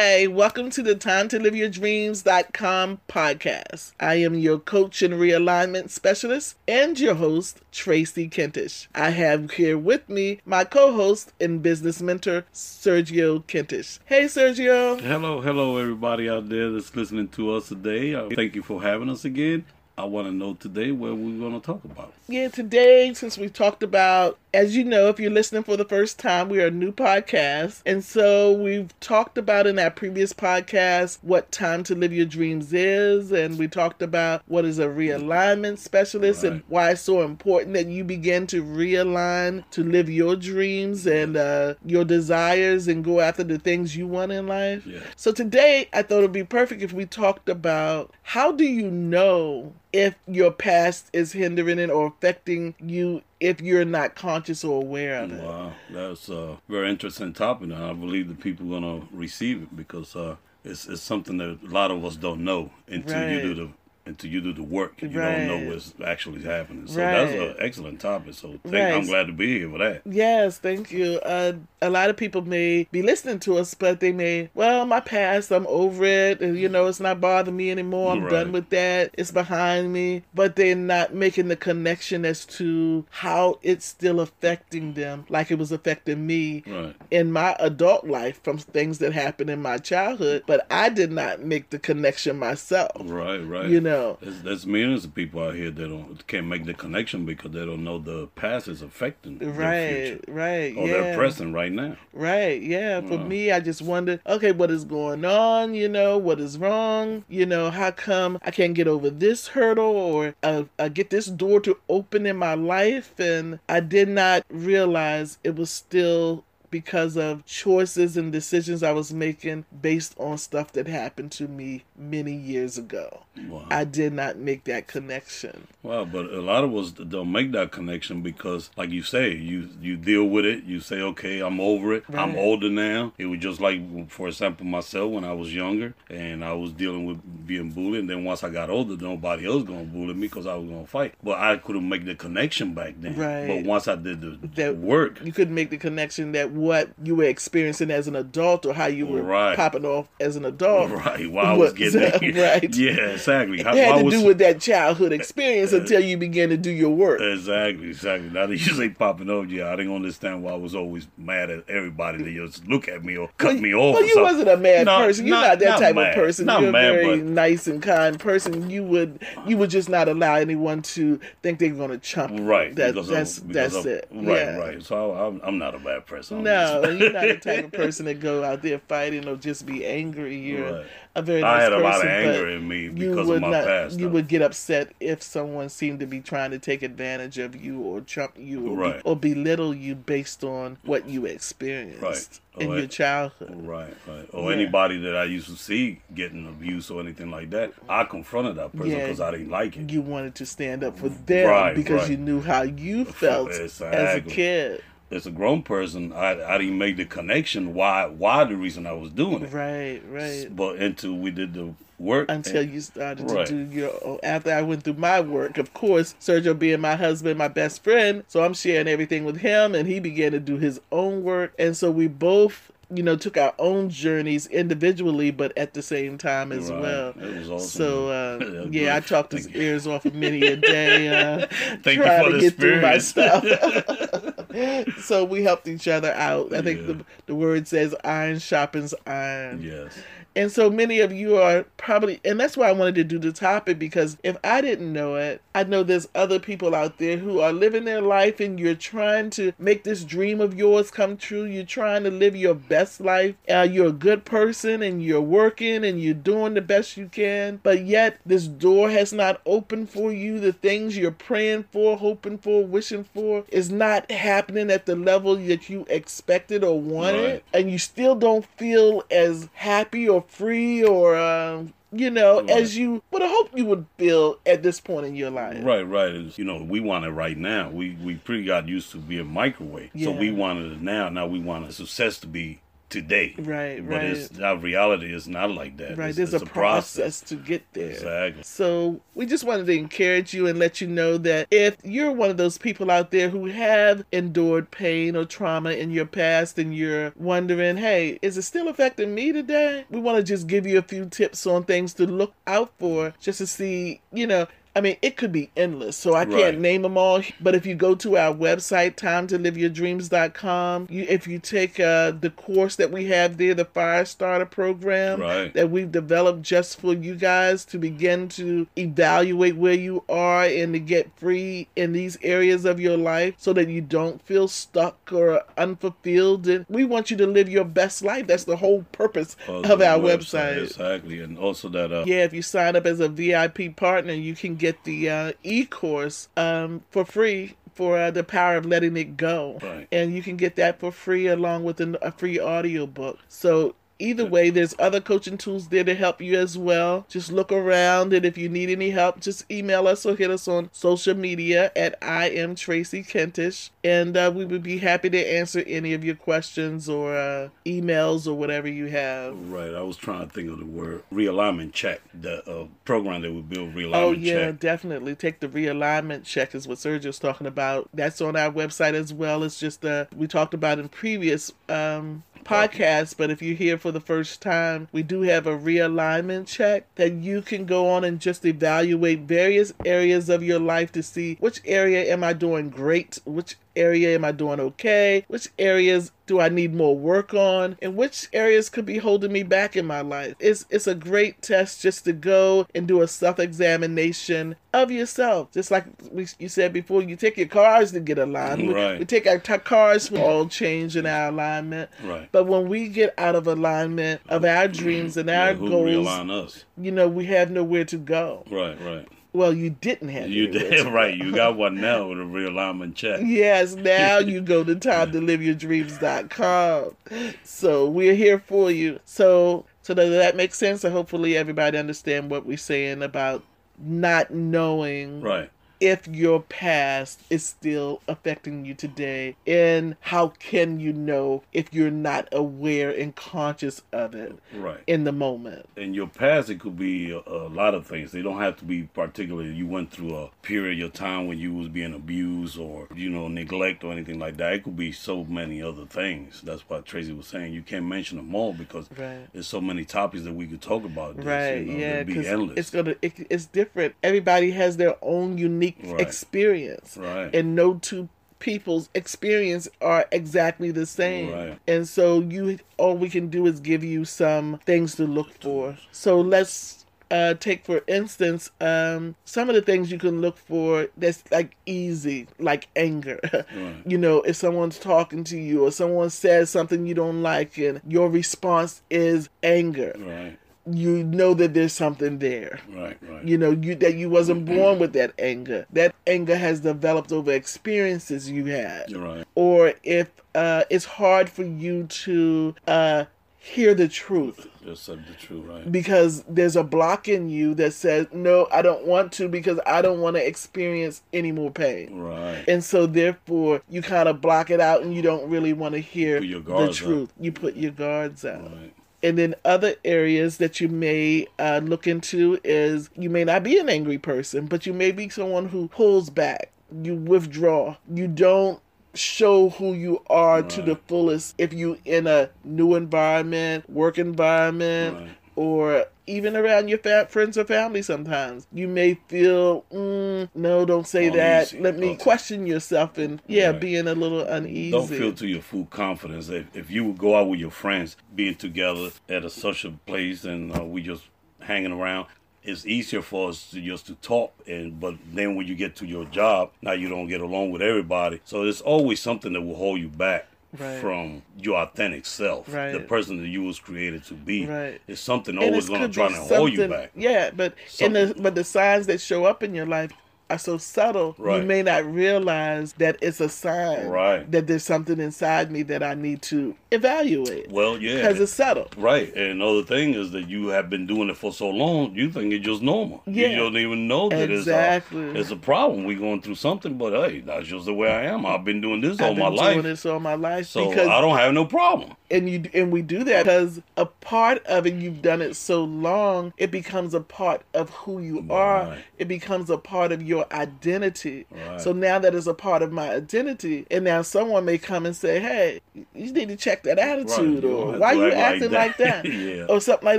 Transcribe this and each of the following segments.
Hi, welcome to the Time to Live Your Dreams.com podcast. I am your coach and realignment specialist and your host, Tracy Kentish. I have here with me my co host and business mentor, Sergio Kentish. Hey, Sergio. Hello, hello, everybody out there that's listening to us today. Uh, thank you for having us again. I want to know today what we're going to talk about. Yeah, today, since we talked about, as you know, if you're listening for the first time, we are a new podcast. And so we've talked about in that previous podcast what time to live your dreams is. And we talked about what is a realignment specialist right. and why it's so important that you begin to realign to live your dreams and uh, your desires and go after the things you want in life. Yeah. So today, I thought it would be perfect if we talked about how do you know if your past is hindering it or affecting you if you're not conscious or aware of it. Wow, that's a very interesting topic, and I believe the people are going to receive it because uh, it's, it's something that a lot of us don't know until right. you do the until you do the work. You right. don't know what's actually happening. So right. that's an excellent topic. So thank, right. I'm glad to be here for that. Yes, thank you. Uh, a lot of people may be listening to us, but they may, well, my past, I'm over it. And, you know, it's not bothering me anymore. I'm done with that. It's behind me. But they're not making the connection as to how it's still affecting them, like it was affecting me in my adult life from things that happened in my childhood. But I did not make the connection myself. Right, right. You know, know. There's, there's, millions of people out here that don't can't make the connection because they don't know the past is affecting right, right, or yeah. they're present right now. Right, yeah. For me, I just wonder, okay, what is going on? You know, what is wrong? You know, how come I can't get over this hurdle or uh, uh, get this door to open in my life? And I did not realize it was still because of choices and decisions I was making based on stuff that happened to me many years ago. Wow. I did not make that connection. Wow, but a lot of us don't make that connection because, like you say, you you deal with it. You say, okay, I'm over it. Right. I'm older now. It was just like, for example, myself when I was younger and I was dealing with being bullied. And then once I got older, nobody else gonna bully me because I was gonna fight. But I couldn't make the connection back then. Right. But once I did the that work, you couldn't make the connection that what you were experiencing as an adult or how you were right. popping off as an adult. Right. While I was getting that. right. Yeah, exactly. It had to do with that childhood experience uh, until you began to do your work. Exactly, exactly. Now that you say popping off, yeah, I didn't understand why I was always mad at everybody that just look at me or cut well, me off. Well, you wasn't a mad no, person. You're not, not that not type mad. of person. Not You're mad, a very nice and kind person. You would you would just not allow anyone to think they're going to chump. Right. That, that's of, that's of, it. Right, yeah. right. So I'm, I'm not a bad person. No, you're not the type of person that go out there fighting or just be angry. You're right. a very nice I had person, a lot of anger in me because of my not, past. You though. would get upset if someone seemed to be trying to take advantage of you or trump you or, right. or belittle you based on what you experienced. Right in your childhood. Right, right. Or yeah. anybody that I used to see getting abuse or anything like that, I confronted that person because yeah, I didn't like it. You wanted to stand up for them right, because right. you knew how you felt exactly. as a kid as a grown person, I, I didn't make the connection why why the reason I was doing it. Right, right. But until we did the work, until and, you started right. to do your after I went through my work, of course, Sergio being my husband, my best friend, so I'm sharing everything with him, and he began to do his own work, and so we both you know, took our own journeys individually, but at the same time as right. well. Awesome. So, uh, yeah, I talked his ears off of many a day, uh, Thank trying to get experience. through my stuff. so we helped each other out. I think yeah. the the word says iron sharpens iron. Yes. And so many of you are probably, and that's why I wanted to do the topic because if I didn't know it, I know there's other people out there who are living their life and you're trying to make this dream of yours come true. You're trying to live your best life. Uh, you're a good person and you're working and you're doing the best you can, but yet this door has not opened for you. The things you're praying for, hoping for, wishing for is not happening at the level that you expected or wanted, right. and you still don't feel as happy or free or um, you know, right. as you would have hoped you would feel at this point in your life. Right, right. You know, we want it right now. We we pretty got used to being a microwave, yeah. so we wanted it now. Now we want a success to be today. Right, But right. it's our reality is not like that. Right, It's, there's it's a process to get there. Exactly. So we just wanted to encourage you and let you know that if you're one of those people out there who have endured pain or trauma in your past and you're wondering, hey, is it still affecting me today? We want to just give you a few tips on things to look out for just to see, you know, I mean, it could be endless, so I can't Right. name them all. But if you go to our website, timetoliveyourdreams.com, you, if you take uh, the course that we have there, the Fire Starter program, Right. that we've developed just for you guys to begin to evaluate where you are and to get free in these areas of your life so that you don't feel stuck or unfulfilled. And we want you to live your best life. That's the whole purpose Of of our website. Exactly. And also that uh Yeah, if you sign up as a VIP partner, you can get the uh, e-course um, for free for uh, the power of letting it go, Right. and you can get that for free along with an, a free audio book. So. Either way, there's other coaching tools there to help you as well. Just look around, and if you need any help, just email us or hit us on social media at I am Tracy Kentish, and uh, we would be happy to answer any of your questions or uh, emails or whatever you have. Right, I was trying to think of the word realignment check. The uh, program that we build realignment Oh yeah, check. definitely. Take the realignment check is what Sergio's talking about. That's on our website as well. It's just uh we talked about in previous um podcasts, but if you're here for the first time, we do have a realignment check that you can go on and just evaluate various areas of your life to see which area am I doing great, which area am I doing okay, which areas do I need more work on, and which areas could be holding me back in my life. It's it's a great test just to go and do a self examination of yourself. Just like we, you said before, you take your cars to get aligned. We- Right. We, take our t- cars for all change in our alignment. Right. But when we get out of alignment of our dreams and our Yeah, goals, you know, we have nowhere to go. Right, right. Well, you didn't have You did right. You got one now with a realignment check. Yes, now you go to timetoliveyourdreams.com. So we're here for you. So so does that make sense? So hopefully everybody understand what we're saying about not knowing Right. If your past is still affecting you today and how can you know if you're not aware and conscious of it Right. in the moment. in your past it could be a, a lot of things they don't have to be particularly you went through a period of time when you was being abused or you know neglect or anything like that it could be so many other things that's what tracy was saying you can't mention them all because Right. there's so many topics that we could talk about this, Right, you know, yeah, be endless it's gonna it, it's different. Everybody has their own unique Right. experience, Right. And no two people's experience are exactly the same. Right. And so you all we can do is give you some things to look for. So let's uh, take for instance um, some of the things you can look for that's like easy, like anger. Right. You know, if someone's talking to you or someone says something you don't like, and your response is anger right you know that there's something there. Right right. You know you that you wasn't born with that anger. That anger has developed over experiences you had. You're right. Or if uh it's hard for you to uh hear the truth. Just said the truth right. Because there's a block in you that says no i don't want to because i don't want to experience any more pain. Right. And so therefore you kind of block it out and you don't really want to hear the guards up. truth. You put your guards out right and then other areas that you may uh, look into is you may not be an angry person, but you may be someone who pulls back, you withdraw, you don't show who you are to the fullest if you in a new environment, work environment, Right. or even around your fa- friends or family sometimes you may feel mm, no don't say that let me Okay. question yourself and yeah Right. being a little uneasy Don't feel to your full confidence. If, if you would go out with your friends, being together at a social place, and uh, we just hanging around, it's easier for us to just to talk. And but then when you get to your job, now you don't get along with everybody. So there's always something that will hold you back. Right. From your authentic self, Right. the person that you was created to be, Right. it's something always going to try to hold you back. Yeah, but in the but the signs that show up in your life are so subtle, Right. you may not realize that it's a sign Right. that there's something inside me that I need to evaluate Well, yeah. because it's subtle. Right, and another thing is that you have been doing it for so long, you think it's just normal. Yeah. You don't even know that Exactly. it's a, it's a problem. We're going through something, but hey, that's just the way I am. I've been doing this all I've been my doing life, this all my life so because I don't have no problem. and you and we do that because a part of it you've done it so long it becomes a part of who you are it becomes a part of your identity Right. so now that is a part of my identity and now someone may come and say hey you need to check that attitude don't or why you act like acting that." like that, Yeah. or something like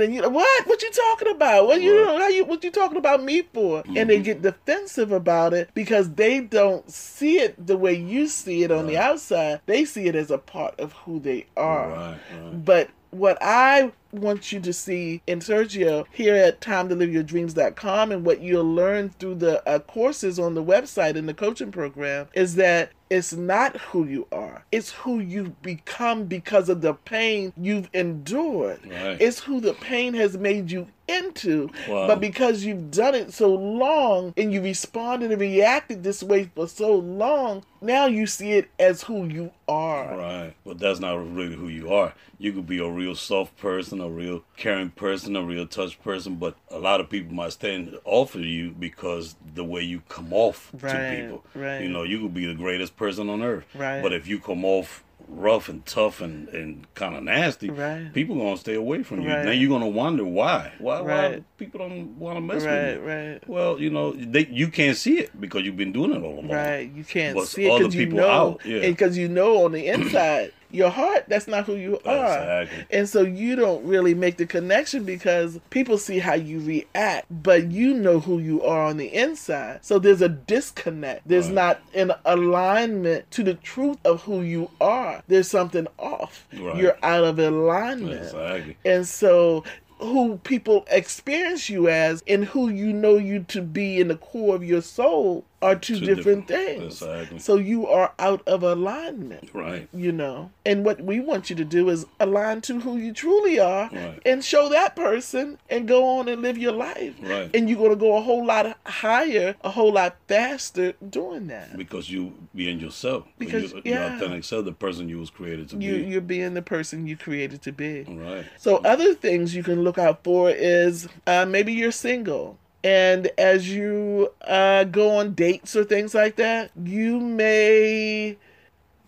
that you what what you talking about what you Right. how you what you talking about me for and Mm-hmm. they get defensive about it because they don't see it the way you see it on the outside they see it as a part of who they are Right, right. but what I want you to see in Sergio here at timetoliveyourdreams.com and what you'll learn through the uh, courses on the website and the coaching program is that it's not who you are. It's who you've become because of the pain you've endured. Right. It's who the pain has made you into. Wow. But because you've done it so long and you responded and reacted this way for so long, now you see it as who you are. Right, but that's not really who you are. You could be a real soft person, a real caring person, a real touch person, but a lot of people might stand off of you because the way you come off Right, to people. right. You know, you could be the greatest person on earth, Right. but if you come off rough and tough and, and kind of nasty, Right. people gonna stay away from you. Right. Now you're gonna wonder why. Why? Why people don't want to mess Right, with you? right. Well, you know, they you can't see it because you've been doing it all along. Right, you can't But see it because you know, out, yeah. and because you know on the inside, your heart that's not who you are, Exactly. and so you don't really make the connection because people see how you react, but you know who you are on the inside. So there's a disconnect. There's Right. not an alignment to the truth of who you are. There's something off. Right. You're out of alignment. Exactly. And so who people experience you as and who you know you to be in the core of your soul are two, Two different, different- things. exactly. So you are out of alignment. Right. You know, and what we want you to do is align to who you truly are Right. and show that person and go on and live your life. Right. And you're going to go a whole lot higher, a whole lot faster doing that. because you being yourself. Because, you, yeah. your authentic self, the person you was created to You, be. you're being the person you created to be. right. So other things you can look out for is uh, maybe you're single. And as you uh, go on dates or things like that, you may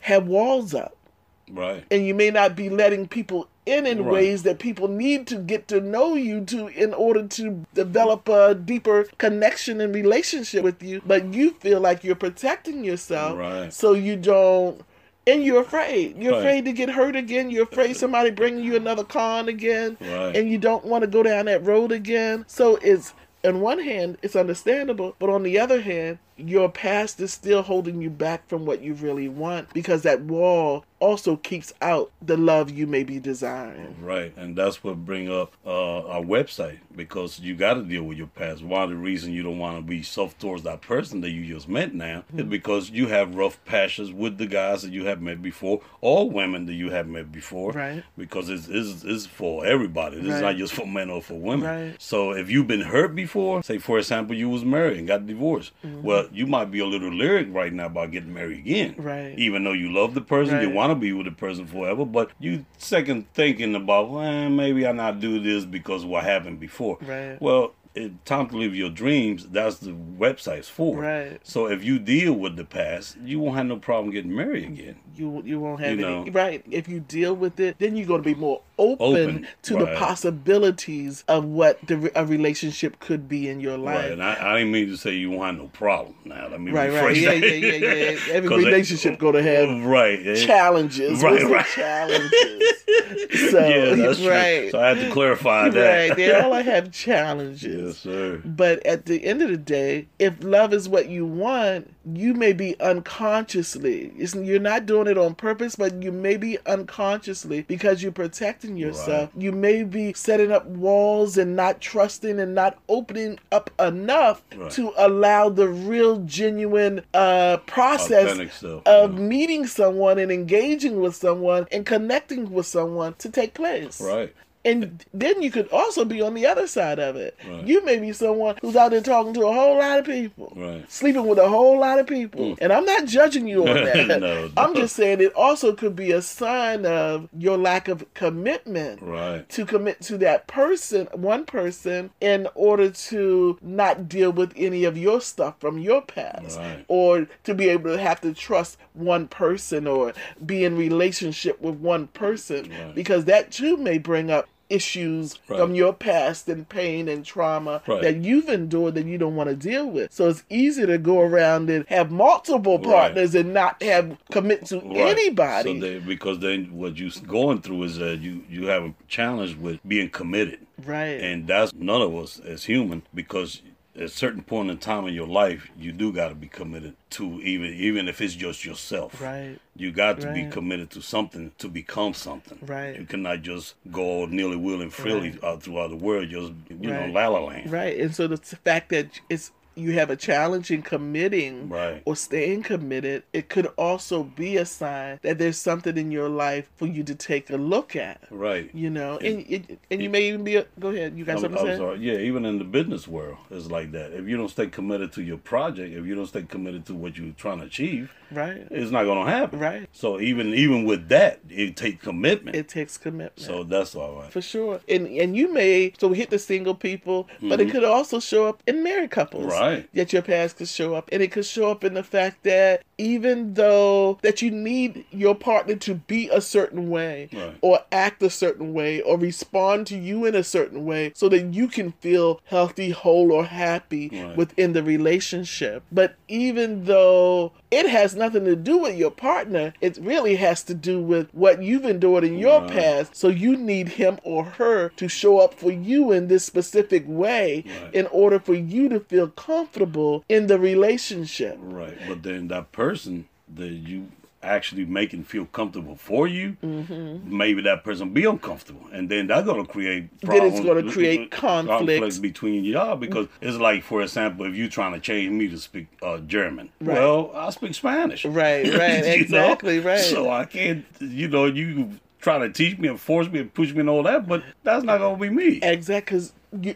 have walls up. Right. And you may not be letting people in in Right. ways that people need to get to know you to in order to develop a deeper connection and relationship with you. But you feel like you're protecting yourself Right. so you don't and you're afraid. You're Right. afraid to get hurt again. You're afraid somebody bringing you another con again. Right. And you don't want to go down that road again. So it's on one hand, it's understandable, but on the other hand, your past is still holding you back from what you really want because that wall also keeps out the love you may be desiring. Right, and that's what bring up uh, our website because you got to deal with your past. One of the reasons you don't want to be soft towards that person that you just met now Mm-hmm. is because you have rough patches with the guys that you have met before, or women that you have met before. Right. Because it's, it's, it's for everybody. It's Right. not just for men or for women. Right. So if you've been hurt before, say for example you was married and got divorced, Mm-hmm. well you might be a little lyric right now about getting married again. Right. Even though you love the person, you want to be with the person forever, but you second thinking about, well, maybe I not do this because what happened before. Right. Well, it, time to live your dreams. That's the website's for. Right. So if you deal with the past, you won't have no problem getting married again. You you won't have You any right. If you deal with it, then you're going to be more open, Open, to the possibilities of what the, a relationship could be in your life. Right. And I, I didn't mean to say you won't have no problem. Now let me Right, rephrase right. Yeah, that. yeah, yeah, yeah. Every relationship gonna have right. challenges. Right, right. challenges. So yeah, that's true. right. So I had to clarify that. Right. They all have yes, sir. But at the end of the day, if love is what you want, you may be unconsciously, you're not doing it on purpose, but you may be unconsciously because you're protecting yourself. You may be setting up walls and not trusting and not opening up enough Right. to allow the real, genuine uh, process self, of yeah. meeting someone and engaging with someone and connecting with someone to take place. Right. And then you could also be on the other side of it. Right. You may be someone who's out there talking to a whole lot of people, Right. sleeping with a whole lot of people. And I'm not judging you on that. Mm. No, I'm no. just saying it also could be a sign of your lack of commitment Right. to commit to that person, one person, in order to not deal with any of your stuff from your past, or to be able to have to trust one person or be in relationship with one person, because that too may bring up issues Right. from your past and pain and trauma Right. that you've endured that you don't want to deal with. So it's easy to go around and have multiple Right. partners and not have commit to Right. anybody. So they, because then what you're going through is that you you have a challenge with being committed, right. and that's none of us as human because at a certain point in time in your life you do got to be committed to even even if it's just yourself. right. You got to be committed to something to become something. Right. You cannot just go nilly willy freely Right. out throughout the world, just you Right. know, la la land. Right. And so the fact that it's you have a challenge in committing Right. or staying committed, it could also be a sign that there's something in your life for you to take a look at. Right. You know, and and, and you may even be. A, go ahead. You got I'm, something to say? Yeah, even in the business world, it's like that. If you don't stay committed to your project, if you don't stay committed to what you're trying to achieve, Right. it's not going to happen. Right. So even even with that, it takes commitment. It takes commitment. so that's all right. for sure. And and you may so we hit the single people, but it could also show up in married couples. Mm-hmm. Right. That your past could show up. And it could show up in the fact that even though that you need your partner to be a certain way Right. or act a certain way or respond to you in a certain way so that you can feel healthy, whole, or happy Right. within the relationship. But even though it has nothing to do with your partner, it really has to do with what you've endured in your Right. past. So you need him or her to show up for you in this specific way in order for you to feel comfortable in the relationship. Right. But then that person that you actually making feel comfortable for you, Mm-hmm. maybe that person be uncomfortable, and then that's gonna create. Then it's gonna create conflict. between y'all because it's like, for example, if you trying to change me to speak uh, German, Right. well, I speak Spanish. Right, right, You know? exactly, right. So I can't, you know, you try to teach me and force me and push me and all that, but that's not gonna be me. Exactly, because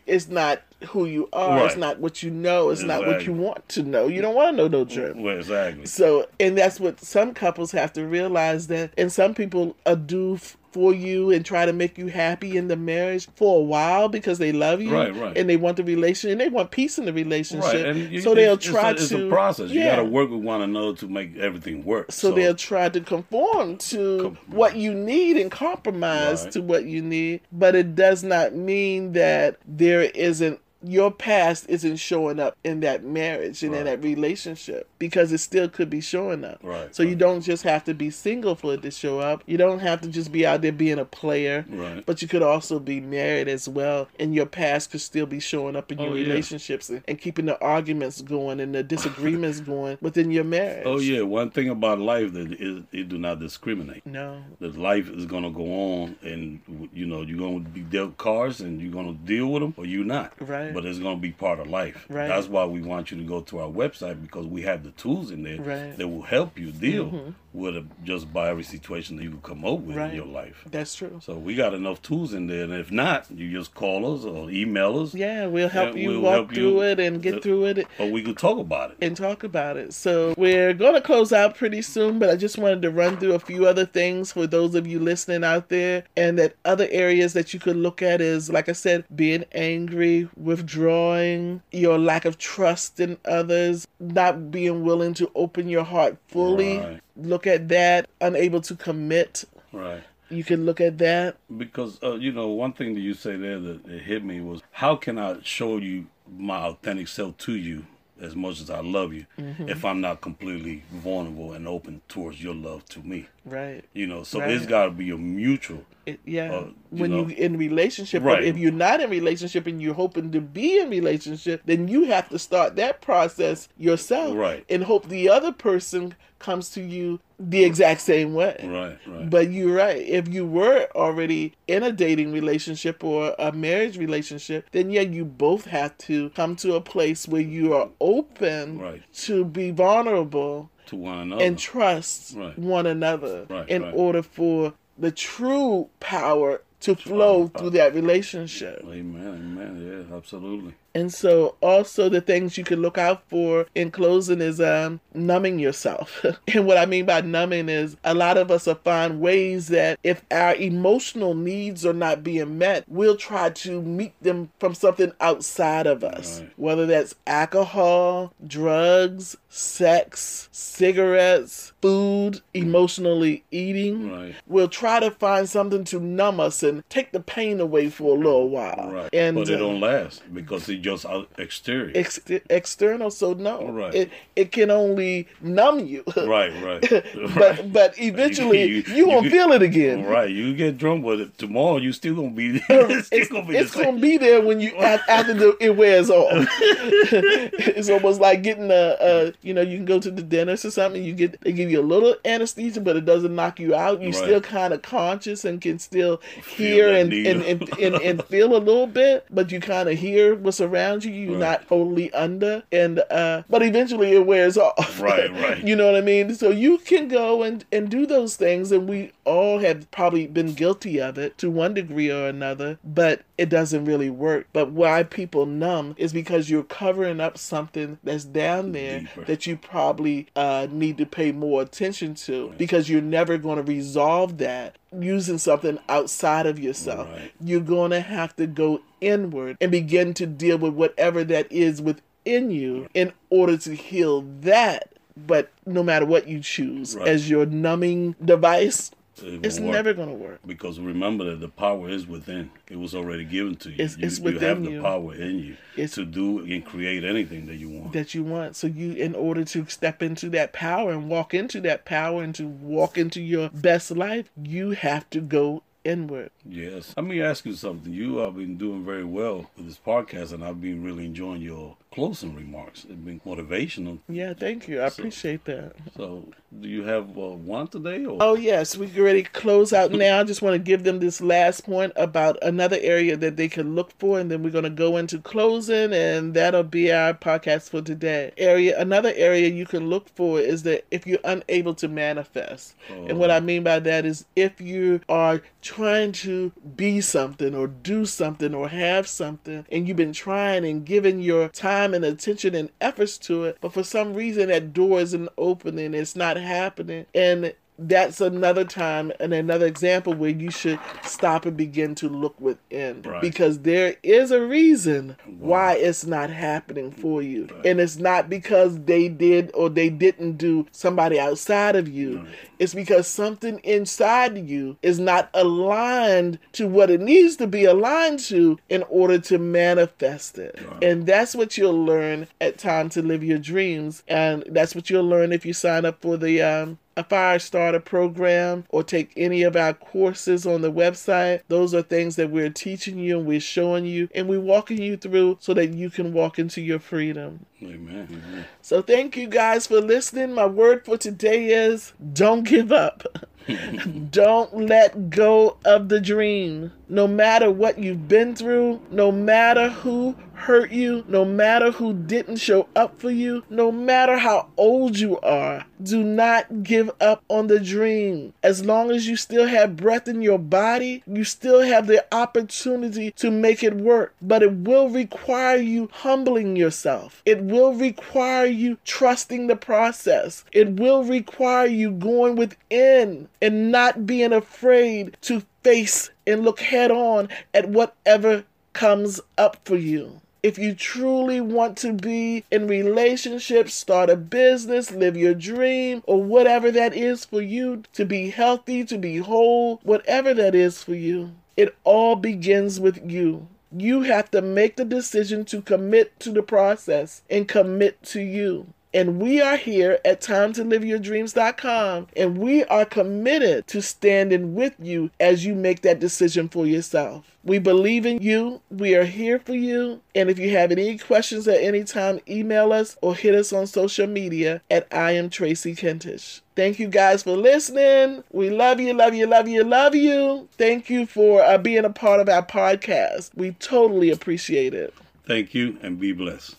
it's not who you are. It's not what you know. It's not what you want to know. You don't want to know no German. Well, exactly. So, and that's what some couples have to realize that, and some people do for you and try to make you happy in the marriage for a while because they love you, Right, right. and they want the relationship and they want peace in the relationship. Right, and you- so they'll it's, try it's a, to. It's a process. You got to work with one another to make everything work. So, they'll try to conform to what you need and compromise to what you need, but it does not mean that there isn't your past isn't showing up in that marriage and in that relationship because it still could be showing up. Right, So you don't just have to be single for it to show up. You don't have to just be out there being a player. Right. But you could also be married as well, and your past could still be showing up in oh, your Oh, yeah. relationships and, and keeping the arguments going and the disagreements going within your marriage. Oh yeah, one thing about life that is it do not discriminate. No. That life is gonna go on, and you know you're gonna be dealt cards, and you're gonna deal with them, or you're not. Right. But it's gonna be part of life. Right. That's why we want you to go to our website because we have the tools in there Right. Mm-hmm. that will help you deal with a, just by every situation that you can come up with Right. in your life. That's true. So we got enough tools in there, and if not, you just call us or email us, Yeah, we'll help you we'll walk help through you. it and get Uh, through it or we could talk about it. and talk about it. So we're going to close out pretty soon, but I just wanted to run through a few other things for those of you listening out there, and that other areas that you could look at is, like I said, being angry, withdrawing, your lack of trust in others, not being willing to open your heart fully. Right. Look at that, unable to commit. Right. You can look at that. Because uh, you know, one thing that you say there that it hit me was, how can I show you my authentic self to you as much as I love you Mm-hmm. if I'm not completely vulnerable and open towards your love to me? Right. You know, so Right. it's got to be a mutual. It, yeah, Uh, you when know. you in relationship, Right. but if you're not in relationship and you're hoping to be in relationship, then you have to start that process yourself, Right. And hope the other person comes to you the exact same way, Right, right. But you're right. If you were already in a dating relationship or a marriage relationship, then yeah, you both have to come to a place where you are open Right. to be vulnerable to one another. and trust Right. one another Right, in order for the true power to flow through that relationship. Amen. Amen. Yeah, absolutely. And so, also the things you can look out for in closing is um, numbing yourself. and what I mean by numbing is a lot of us will find ways that if our emotional needs are not being met, we'll try to meet them from something outside of us, right. whether that's alcohol, drugs, sex, cigarettes, food, emotionally eating. Right. We'll try to find something to numb us and take the pain away for a little while. Right. And, but it uh, don't last because it just exterior. Ex- external, so no. Right. It, it can only numb you. Right, right. but but eventually you, you, you won't you, feel it again. Right. You get drunk, but tomorrow you still gonna be it's, it's, gonna be, it's gonna be there when you after the, it wears off. it's almost like getting a, a, you know you can go to the dentist or something. You get they give you a little anesthesia, but it doesn't knock you out. You right. still kind of conscious and can still hear and and, and, and, and, feel a little bit, but you kind of hear what's around you. You're right. not totally under, and uh, but eventually it wears off. Right, right. you know what I mean? So you can go and and do those things, and we all have probably been guilty of it to one degree or another, but it doesn't really work. But why people numb is because you're covering up something that's down there Deeper. that you probably uh, need to pay more attention to right. because you're never going to resolve that using something outside of yourself. Right. You're going to have to go inward and begin to deal with whatever that is within you in order to heal that. But no matter what you choose right. as your numbing device, it it's never going to work. Because remember that the power is within. It was already given to you. It's, you, it's within you. have the you. power in you it's, to do and create anything that you want. That you want. So you, in order to step into that power and walk into that power and to walk into your best life, you have to go inward. Yes. Let me ask you something. You have been doing very well with this podcast, and I've been really enjoying your closing remarks. It's been motivational. Yeah, thank you. I so, appreciate that. So, do you have uh, one today? Or? Oh yes, we can ready close out now. I just want to give them this last point about another area that they can look for, and then we're going to go into closing, and that'll be our podcast for today. Area, another area you can look for is that if you're unable to manifest, oh. and what I mean by that is if you are trying to be something or do something or have something, and you've been trying and giving your time time and attention and efforts to it, but for some reason that door isn't opening, it's not happening. And that's another time and another example where you should stop and begin to look within. Right. because there is a reason why it's not happening for you. Right. and it's not because they did or they didn't do somebody outside of you. Right. it's because something inside you is not aligned to what it needs to be aligned to in order to manifest it. And that's what you'll learn at time to live your dreams. And that's what you'll learn if you sign up for the um, a fire starter program or take any of our courses on the website. Those are things that we're teaching you and we're showing you and we're walking you through so that you can walk into your freedom. Amen. Amen. So thank you guys for listening. My word for today is don't give up. don't let go of the dream. No matter what you've been through, no matter who hurt you, no matter who didn't show up for you, no matter how old you are, do not give up on the dream. As long as you still have breath in your body, you still have the opportunity to make it work. But it will require you humbling yourself. It will require you trusting the process. It will require you going within and not being afraid to face and look head on at whatever comes up for you. If you truly want to be in relationships, start a business, live your dream, or whatever that is for you, to be healthy, to be whole, whatever that is for you, it all begins with you. You have to make the decision to commit to the process and commit to you. And we are here at TimeToLiveYourDreams.com, and we are committed to standing with you as you make that decision for yourself. We believe in you. We are here for you. And if you have any questions at any time, email us or hit us on social media at I am Tracy Kentish. Thank you guys for listening. We love you, love you, love you, love you. Thank you for uh, being a part of our podcast. We totally appreciate it. Thank you and be blessed.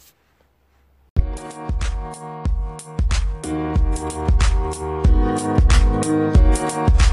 Música